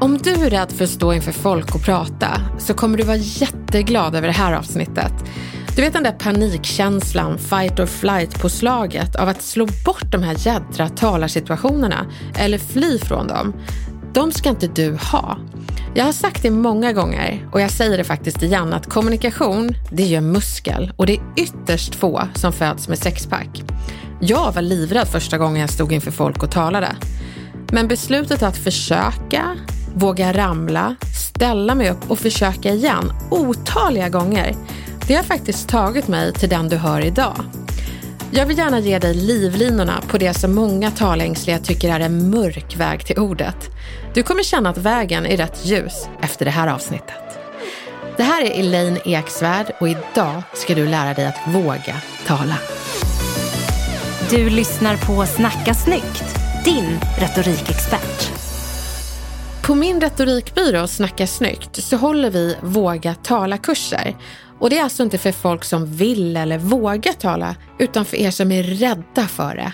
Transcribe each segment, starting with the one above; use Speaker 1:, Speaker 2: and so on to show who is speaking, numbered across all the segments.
Speaker 1: Om du är rädd för att stå inför folk och prata så kommer du vara jätteglad över det här avsnittet. Du vet den där panikkänslan, fight or flight på slaget av att slå bort de här jädra talarsituationerna eller fly från dem. De ska inte du ha. Jag har sagt det många gånger och jag säger det faktiskt igen att kommunikation, det gör muskel och det är ytterst få som föds med sexpack. Jag var livrädd första gången jag stod inför folk och talade. Men beslutet att försöka, våga ramla, ställa mig upp och försöka igen otaliga gånger, det har faktiskt tagit mig till den du hör idag. Jag vill gärna ge dig livlinorna på det som många talängsliga tycker är en mörk väg till ordet. Du kommer känna att vägen är rätt ljus efter det här avsnittet. Det här är Elaine Eksvärd och idag ska du lära dig att våga tala.
Speaker 2: Du lyssnar på Snacka snyggt, din retorikexpert.
Speaker 1: På min retorikbyrå Snacka snyggt så håller vi Våga tala-kurser. Och det är alltså inte för folk som vill eller vågar tala, utan för er som är rädda för det.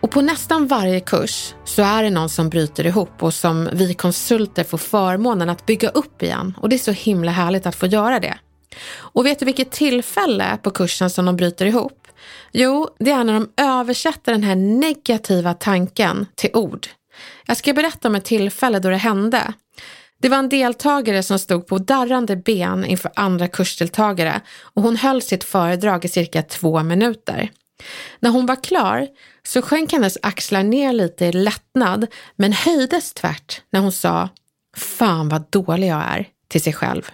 Speaker 1: Och på nästan varje kurs så är det någon som bryter ihop och som vi konsulter får förmånen att bygga upp igen. Och det är så himla härligt att få göra det. Och vet du vilket tillfälle på kursen som de bryter ihop? Jo, det är när de översätter den här negativa tanken till ord. Jag ska berätta om ett tillfälle då det hände. Det var en deltagare som stod på darrande ben inför andra kursdeltagare och hon höll sitt föredrag i cirka två minuter. När hon var klar så sjönk hennes axlar ner lite i lättnad men höjdes tvärt när hon sa Fan vad dålig jag är till sig själv.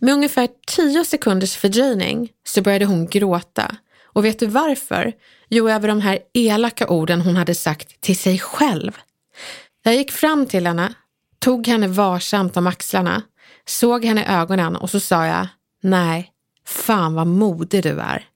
Speaker 1: Med ungefär tio sekunders fördröjning så började hon gråta. Och vet du varför? Jo, över de här elaka orden hon hade sagt till sig själv. Jag gick fram till henne, tog henne varsamt om axlarna, såg henne i ögonen och så sa jag, nej, fan vad modig du är.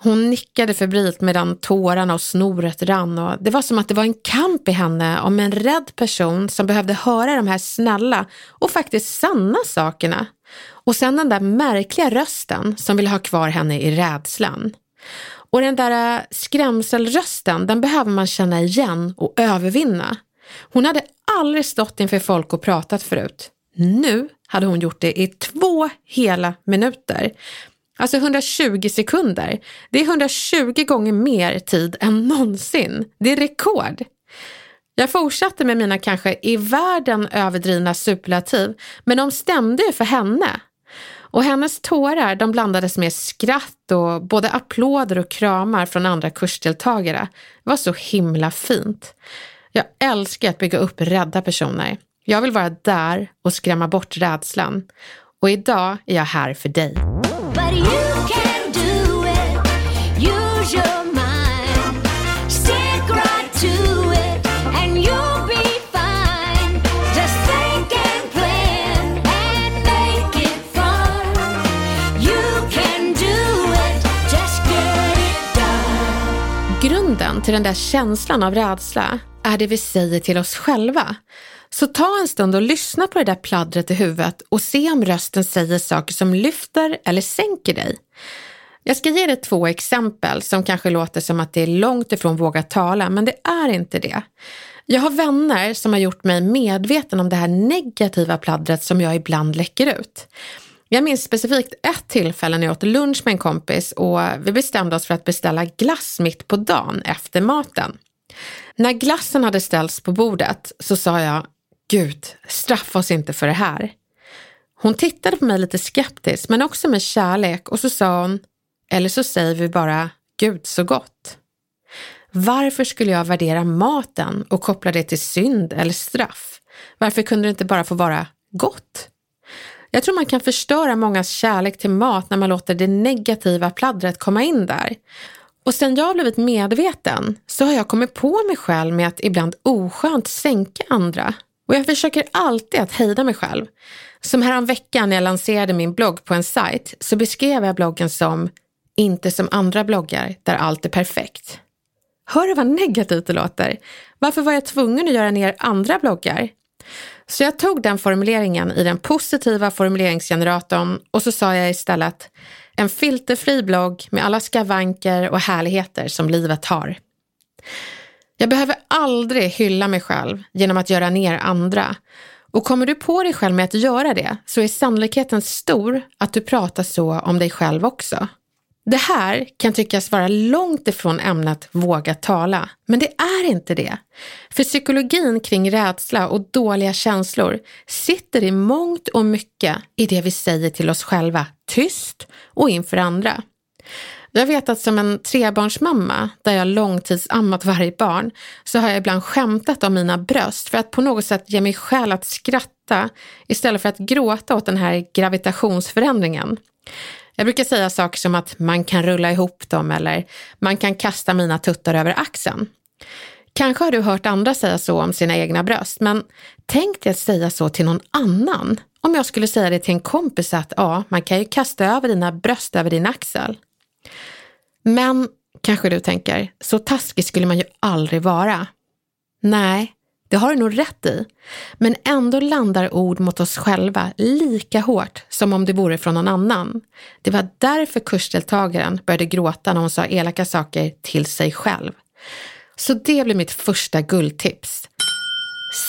Speaker 1: Hon nickade febrilt medan tårarna och snoret rann och det var som att det var en kamp i henne om en rädd person som behövde höra de här snälla och faktiskt sanna sakerna. Och sen den där märkliga rösten som ville ha kvar henne i rädslan. Och den där eh, skrämselrösten, den behöver man känna igen och övervinna. Hon hade aldrig stått inför folk och pratat förut. Nu hade hon gjort det i två hela minuter. Alltså 120 sekunder. Det är 120 gånger mer tid än någonsin. Det är rekord. Jag fortsatte med mina kanske i världen överdrivna superlativ, men de stämde ju för henne. Och hennes tårar de blandades med skratt och både applåder och kramar från andra kursdeltagare. Det var så himla fint. Jag älskar att bygga upp rädda personer. Jag vill vara där och skrämma bort rädslan. Och idag är jag här för dig.
Speaker 3: Done.
Speaker 1: Till den där känslan av rädsla är det vi säger till oss själva. Så ta en stund och lyssna på det där pladdret i huvudet och se om rösten säger saker som lyfter eller sänker dig. Jag ska ge dig två exempel som kanske låter som att det är långt ifrån våga tala, men det är inte det. Jag har vänner som har gjort mig medveten om det här negativa pladdret som jag ibland läcker ut. Jag minns specifikt ett tillfälle när jag åt lunch med en kompis och vi bestämde oss för att beställa glass mitt på dagen efter maten. När glassen hade ställts på bordet så sa jag, Gud, straffa oss inte för det här. Hon tittade på mig lite skeptiskt men också med kärlek och så sa hon, eller så säger vi bara, Gud så gott. Varför skulle jag värdera maten och koppla det till synd eller straff? Varför kunde det inte bara få vara gott? Jag tror man kan förstöra mångas kärlek till mat när man låter det negativa pladdret komma in där. Och sen jag har blivit medveten så har jag kommit på mig själv med att ibland oskönt sänka andra. Och jag försöker alltid att hejda mig själv. Som häromveckan när jag lanserade min blogg på en sajt så beskrev jag bloggen som inte som andra bloggar där allt är perfekt. Hör du vad negativt det låter? Varför var jag tvungen att göra ner andra bloggar? Så jag tog den formuleringen i den positiva formuleringsgeneratorn och så sa jag istället en filterfri blogg med alla skavanker och härligheter som livet har. Jag behöver aldrig hylla mig själv genom att göra ner andra. Och kommer du på dig själv med att göra det så är sannolikheten stor att du pratar så om dig själv också. Det här kan tyckas vara långt ifrån ämnet våga tala, men det är inte det. För psykologin kring rädsla och dåliga känslor sitter i mångt och mycket i det vi säger till oss själva, tyst och inför andra. Jag vet att som en trebarnsmamma, där jag långtidsammat varje barn, så har jag ibland skämtat om mina bröst för att på något sätt ge mig skäl att skratta istället för att gråta åt den här gravitationsförändringen. Jag brukar säga saker som att man kan rulla ihop dem eller man kan kasta mina tuttar över axeln. Kanske har du hört andra säga så om sina egna bröst, men tänk dig att säga så till någon annan. Om jag skulle säga det till en kompis att ja, man kan ju kasta över dina bröst över din axel. Men, kanske du tänker, så taskig skulle man ju aldrig vara. Nej, det har du nog rätt i. Men ändå landar ord mot oss själva lika hårt som om det vore från någon annan. Det var därför kursdeltagaren började gråta när hon sa elaka saker till sig själv. Så det blir mitt första guldtips.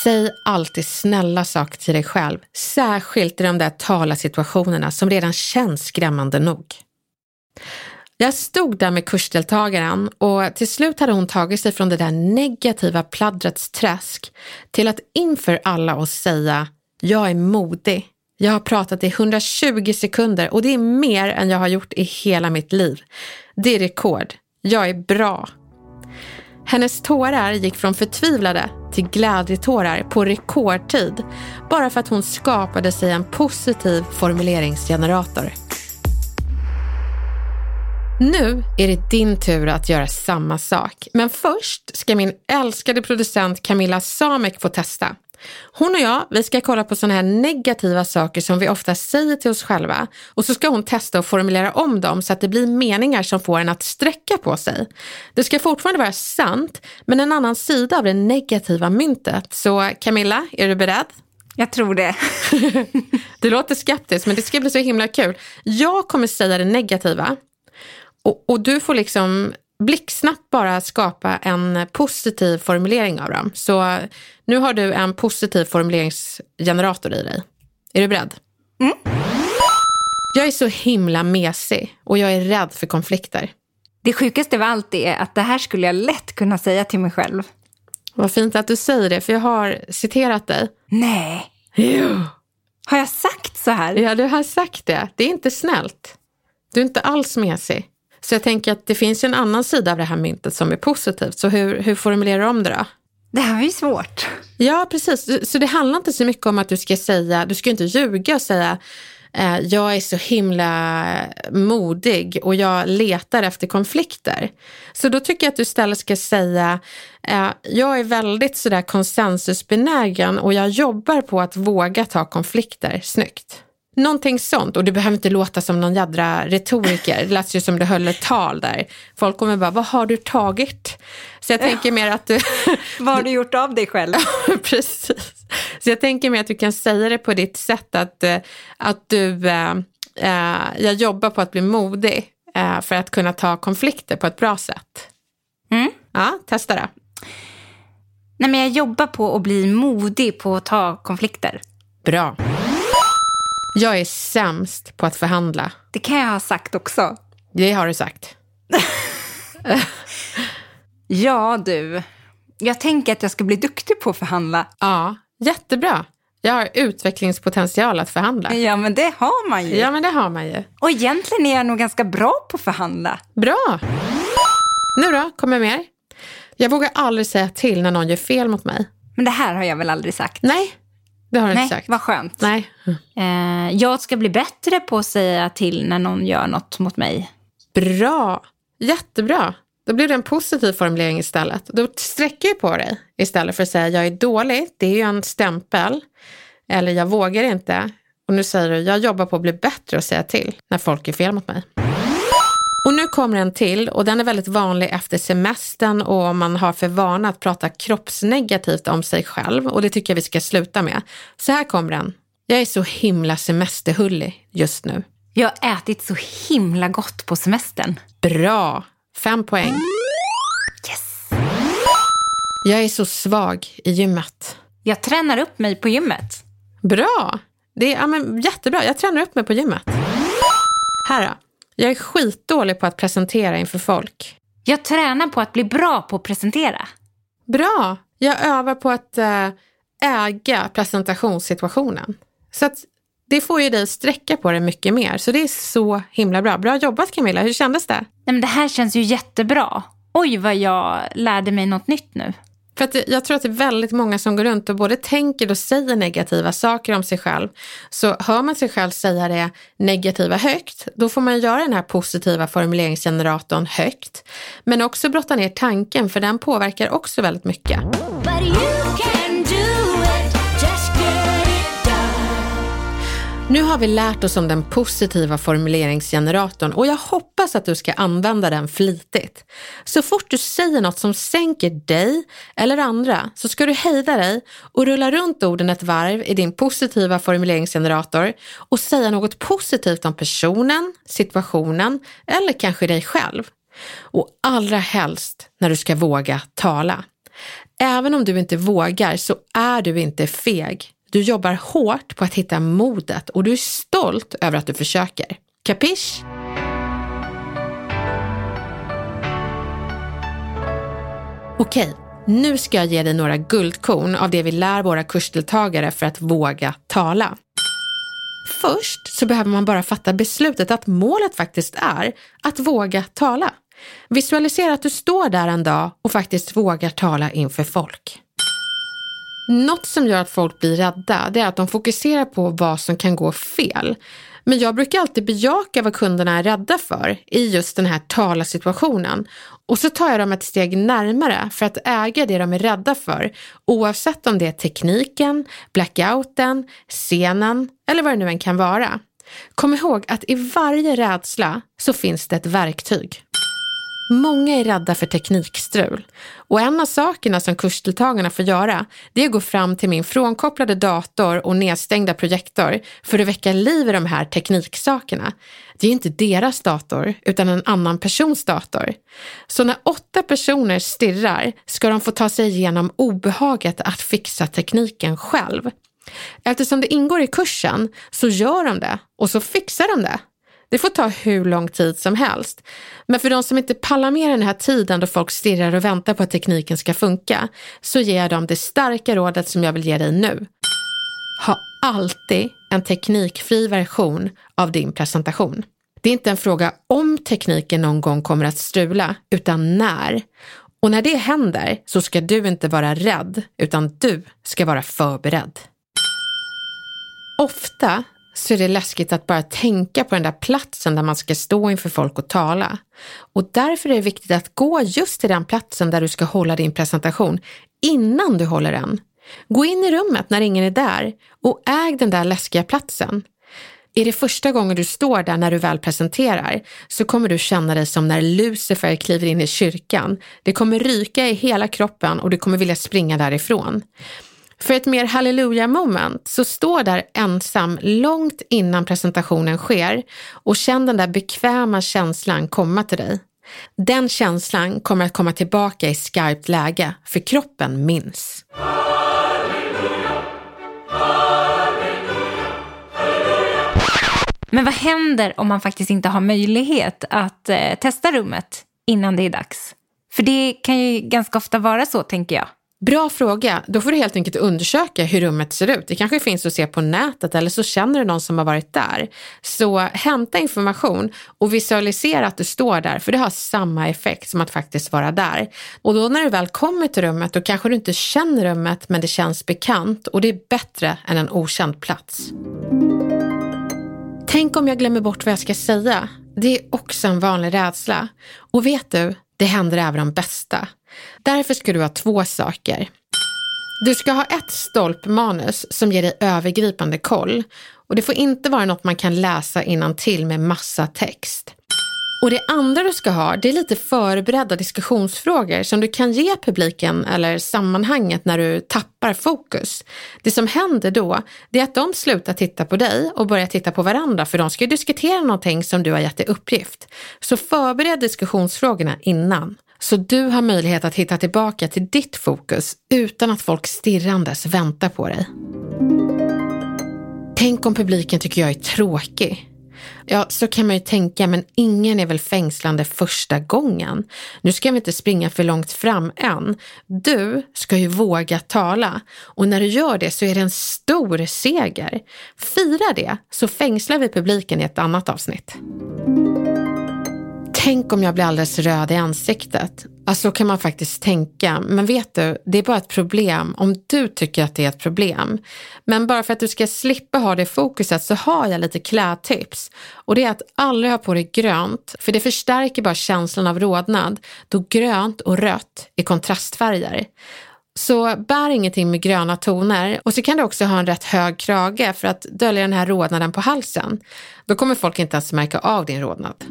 Speaker 1: Säg alltid snälla saker till dig själv, särskilt i de där talarsituationerna som redan känns skrämmande nog. Jag stod där med kursdeltagaren och till slut hade hon tagit sig från det där negativa pladdrets träsk till att inför alla oss säga jag är modig. Jag har pratat i 120 sekunder och det är mer än jag har gjort i hela mitt liv. Det är rekord. Jag är bra. Hennes tårar gick från förtvivlade till glädjetårar på rekordtid bara för att hon skapade sig en positiv formuleringsgenerator. Nu är det din tur att göra samma sak. Men först ska min älskade producent Camilla Samek få testa. Hon och jag, vi ska kolla på sådana här negativa saker som vi ofta säger till oss själva och så ska hon testa att formulera om dem så att det blir meningar som får en att sträcka på sig. Det ska fortfarande vara sant, men en annan sida av det negativa myntet. Så Camilla, är du beredd?
Speaker 4: Jag tror det.
Speaker 1: Du låter skeptisk, men det ska bli så himla kul. Jag kommer säga det negativa och, och du får liksom blixtsnabbt bara skapa en positiv formulering av dem. Så nu har du en positiv formuleringsgenerator i dig. Är du beredd?
Speaker 4: Mm.
Speaker 1: Jag är så himla mesig och jag är rädd för konflikter.
Speaker 4: Det sjukaste av allt är att det här skulle jag lätt kunna säga till mig själv.
Speaker 1: Vad fint att du säger det, för jag har citerat dig.
Speaker 4: Nej,
Speaker 1: Jo.
Speaker 4: har jag sagt så här?
Speaker 1: Ja, du har sagt det. Det är inte snällt. Du är inte alls mesig. Så jag tänker att det finns ju en annan sida av det här myntet som är positivt. Så hur, hur formulerar du om det då?
Speaker 4: Det här var ju svårt.
Speaker 1: Ja, precis. Så det handlar inte så mycket om att du ska säga, du ska inte ljuga och säga eh, jag är så himla modig och jag letar efter konflikter. Så då tycker jag att du istället ska säga eh, jag är väldigt sådär konsensusbenägen och jag jobbar på att våga ta konflikter. Snyggt. Någonting sånt. Och du behöver inte låta som någon jädra retoriker. Det lät ju som du höll ett tal där. Folk kommer bara, vad har du tagit? Så jag tänker mer att du...
Speaker 4: Vad har du gjort av dig själv?
Speaker 1: Precis. Så jag tänker mer att du kan säga det på ditt sätt att, eh, att du, eh, eh, jag jobbar på att bli modig eh, för att kunna ta konflikter på ett bra sätt.
Speaker 4: Mm.
Speaker 1: Ja, testa det.
Speaker 4: Nej, men jag jobbar på att bli modig på att ta konflikter.
Speaker 1: Bra. Jag är sämst på att förhandla.
Speaker 4: Det kan jag ha sagt också.
Speaker 1: Det har du sagt.
Speaker 4: Ja, du. Jag tänker att jag ska bli duktig på att förhandla.
Speaker 1: Ja, jättebra. Jag har utvecklingspotential att förhandla.
Speaker 4: Ja, men det har man ju.
Speaker 1: Ja, men det har man ju.
Speaker 4: Och egentligen är jag nog ganska bra på att förhandla.
Speaker 1: Bra! Nu då, kommer mer? Jag vågar aldrig säga till när någon gör fel mot mig.
Speaker 4: Men det här har jag väl aldrig sagt?
Speaker 1: Nej, det har du
Speaker 4: Nej,
Speaker 1: inte sagt.
Speaker 4: vad skönt.
Speaker 1: Nej.
Speaker 4: Eh, jag ska bli bättre på att säga till när någon gör något mot mig.
Speaker 1: Bra! Jättebra. Då blir det en positiv formulering istället. Då sträcker du på dig istället för att säga jag är dålig. Det är ju en stämpel. Eller jag vågar inte. Och nu säger du jag jobbar på att bli bättre och säga till när folk är fel mot mig. Och nu kommer en till och den är väldigt vanlig efter semestern och om man har för vana att prata kroppsnegativt om sig själv och det tycker jag vi ska sluta med. Så här kommer den. Jag är så himla semesterhullig just nu.
Speaker 4: Jag har ätit så himla gott på semestern.
Speaker 1: Bra! Fem poäng.
Speaker 4: Yes!
Speaker 1: Jag är så svag i gymmet.
Speaker 4: Jag tränar upp mig på gymmet.
Speaker 1: Bra! Det är ja, men, jättebra. Jag tränar upp mig på gymmet. Här då. Jag är skitdålig på att presentera inför folk.
Speaker 4: Jag tränar på att bli bra på att presentera.
Speaker 1: Bra! Jag övar på att eh, äga presentationssituationen. Så att det får ju dig sträcka på det mycket mer. Så det är så himla bra. Bra jobbat Camilla. Hur kändes det?
Speaker 4: Nej, men det här känns ju jättebra. Oj, vad jag lärde mig något nytt nu.
Speaker 1: För att jag tror att det är väldigt många som går runt och både tänker och säger negativa saker om sig själv. Så hör man sig själv säga det negativa högt, då får man göra den här positiva formuleringsgeneratorn högt. Men också brotta ner tanken, för den påverkar också väldigt mycket. Nu har vi lärt oss om den positiva formuleringsgeneratorn och jag hoppas att du ska använda den flitigt. Så fort du säger något som sänker dig eller andra så ska du hejda dig och rulla runt orden ett varv i din positiva formuleringsgenerator och säga något positivt om personen, situationen eller kanske dig själv. Och allra helst när du ska våga tala. Även om du inte vågar så är du inte feg. Du jobbar hårt på att hitta modet och du är stolt över att du försöker. Kapisch? Okej, nu ska jag ge dig några guldkorn av det vi lär våra kursdeltagare för att våga tala. Först så behöver man bara fatta beslutet att målet faktiskt är att våga tala. Visualisera att du står där en dag och faktiskt vågar tala inför folk. Något som gör att folk blir rädda det är att de fokuserar på vad som kan gå fel. Men jag brukar alltid bejaka vad kunderna är rädda för i just den här talarsituationen. Och så tar jag dem ett steg närmare för att äga det de är rädda för oavsett om det är tekniken, blackouten, scenen eller vad det nu än kan vara. Kom ihåg att i varje rädsla så finns det ett verktyg. Många är rädda för teknikstrul och en av sakerna som kursdeltagarna får göra det är att gå fram till min frånkopplade dator och nedstängda projektor för att väcka liv i de här tekniksakerna. Det är inte deras dator utan en annan persons dator. Så när åtta personer stirrar ska de få ta sig igenom obehaget att fixa tekniken själv. Eftersom det ingår i kursen så gör de det och så fixar de det. Det får ta hur lång tid som helst. Men för de som inte pallar med den här tiden då folk stirrar och väntar på att tekniken ska funka så ger jag dem det starka rådet som jag vill ge dig nu. Ha alltid en teknikfri version av din presentation. Det är inte en fråga om tekniken någon gång kommer att strula, utan när. Och när det händer så ska du inte vara rädd, utan du ska vara förberedd. Ofta så är det läskigt att bara tänka på den där platsen där man ska stå inför folk och tala. Och därför är det viktigt att gå just till den platsen där du ska hålla din presentation innan du håller den. Gå in i rummet när ingen är där och äg den där läskiga platsen. Är det första gången du står där när du väl presenterar så kommer du känna dig som när Lucifer kliver in i kyrkan. Det kommer ryka i hela kroppen och du kommer vilja springa därifrån. För ett mer halleluja moment så stå där ensam långt innan presentationen sker och känn den där bekväma känslan komma till dig. Den känslan kommer att komma tillbaka i skarpt läge, för kroppen minns.
Speaker 4: Men vad händer om man faktiskt inte har möjlighet att eh, testa rummet innan det är dags? För det kan ju ganska ofta vara så, tänker jag.
Speaker 1: Bra fråga. Då får du helt enkelt undersöka hur rummet ser ut. Det kanske finns att se på nätet eller så känner du någon som har varit där. Så hämta information och visualisera att du står där för det har samma effekt som att faktiskt vara där. Och då när du väl kommer till rummet då kanske du inte känner rummet men det känns bekant och det är bättre än en okänd plats. Tänk om jag glömmer bort vad jag ska säga. Det är också en vanlig rädsla. Och vet du, det händer även de bästa. Därför ska du ha två saker. Du ska ha ett stolpmanus som ger dig övergripande koll och det får inte vara något man kan läsa innan till med massa text. Och det andra du ska ha, det är lite förberedda diskussionsfrågor som du kan ge publiken eller sammanhanget när du tappar fokus. Det som händer då, det är att de slutar titta på dig och börjar titta på varandra för de ska ju diskutera någonting som du har gett i uppgift. Så förbered diskussionsfrågorna innan. Så du har möjlighet att hitta tillbaka till ditt fokus utan att folk stirrandes väntar på dig. Tänk om publiken tycker jag är tråkig. Ja, så kan man ju tänka, men ingen är väl fängslande första gången. Nu ska vi inte springa för långt fram än. Du ska ju våga tala och när du gör det så är det en stor seger. Fira det så fängslar vi publiken i ett annat avsnitt. Tänk om jag blir alldeles röd i ansiktet. Alltså så kan man faktiskt tänka. Men vet du, det är bara ett problem om du tycker att det är ett problem. Men bara för att du ska slippa ha det fokuset så har jag lite klädtips. Och det är att aldrig ha på dig grönt, för det förstärker bara känslan av rodnad då grönt och rött är kontrastfärger. Så bär ingenting med gröna toner och så kan du också ha en rätt hög krage för att dölja den här rodnaden på halsen. Då kommer folk inte ens märka av din rodnad.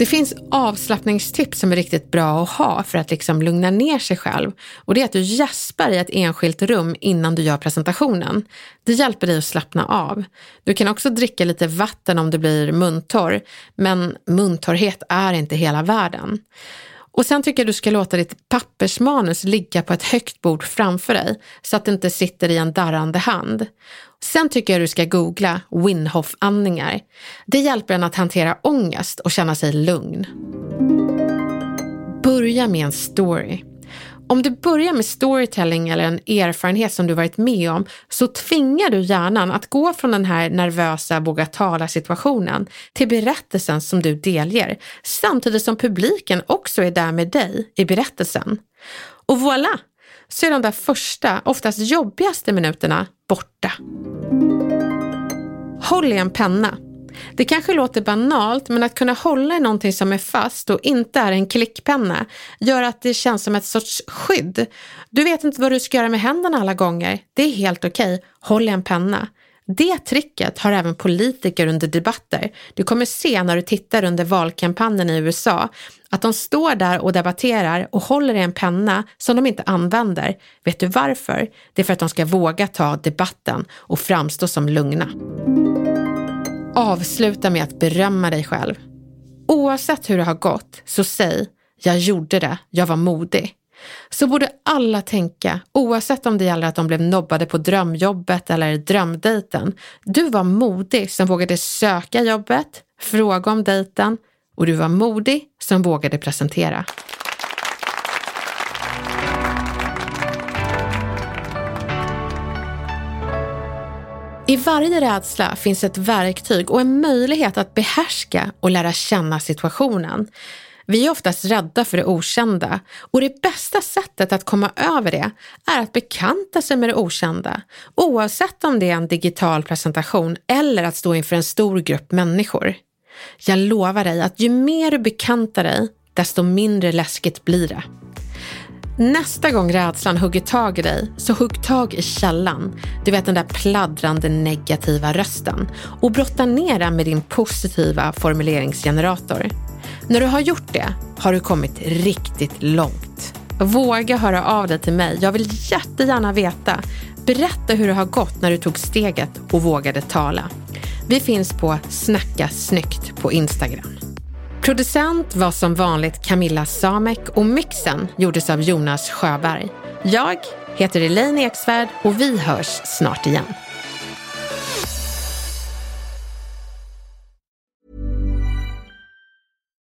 Speaker 1: Det finns avslappningstips som är riktigt bra att ha för att liksom lugna ner sig själv. Och det är att du gäspar i ett enskilt rum innan du gör presentationen. Det hjälper dig att slappna av. Du kan också dricka lite vatten om du blir muntorr, men muntorrhet är inte hela världen. Och sen tycker jag du ska låta ditt pappersmanus ligga på ett högt bord framför dig så att det inte sitter i en darrande hand. Sen tycker jag du ska googla Winhoff-andningar. Det hjälper en att hantera ångest och känna sig lugn. Börja med en story. Om du börjar med storytelling eller en erfarenhet som du varit med om så tvingar du hjärnan att gå från den här nervösa våga tala situationen till berättelsen som du delger samtidigt som publiken också är där med dig i berättelsen. Och voilà! Så är de där första, oftast jobbigaste minuterna borta. Håll i en penna. Det kanske låter banalt, men att kunna hålla i någonting som är fast och inte är en klickpenna gör att det känns som ett sorts skydd. Du vet inte vad du ska göra med händerna alla gånger. Det är helt okej. Okay. Håll i en penna. Det tricket har även politiker under debatter. Du kommer se när du tittar under valkampanjen i USA att de står där och debatterar och håller i en penna som de inte använder. Vet du varför? Det är för att de ska våga ta debatten och framstå som lugna. Avsluta med att berömma dig själv. Oavsett hur det har gått, så säg jag gjorde det, jag var modig. Så borde alla tänka, oavsett om det gäller att de blev nobbade på drömjobbet eller drömdejten. Du var modig som vågade söka jobbet, fråga om dejten och du var modig som vågade presentera. I varje rädsla finns ett verktyg och en möjlighet att behärska och lära känna situationen. Vi är oftast rädda för det okända och det bästa sättet att komma över det är att bekanta sig med det okända, oavsett om det är en digital presentation eller att stå inför en stor grupp människor. Jag lovar dig att ju mer du bekantar dig, desto mindre läskigt blir det. Nästa gång rädslan hugger tag i dig, så hugg tag i källan. Du vet den där pladdrande negativa rösten och brotta ner den med din positiva formuleringsgenerator. När du har gjort det har du kommit riktigt långt. Våga höra av dig till mig. Jag vill jättegärna veta. Berätta hur det har gått när du tog steget och vågade tala. Vi finns på Snacka snyggt på Instagram. Producent var som vanligt Camilla Samek och mixen gjordes av Jonas Sjöberg. Jag heter Elaine Eksvärd och vi hörs snart igen.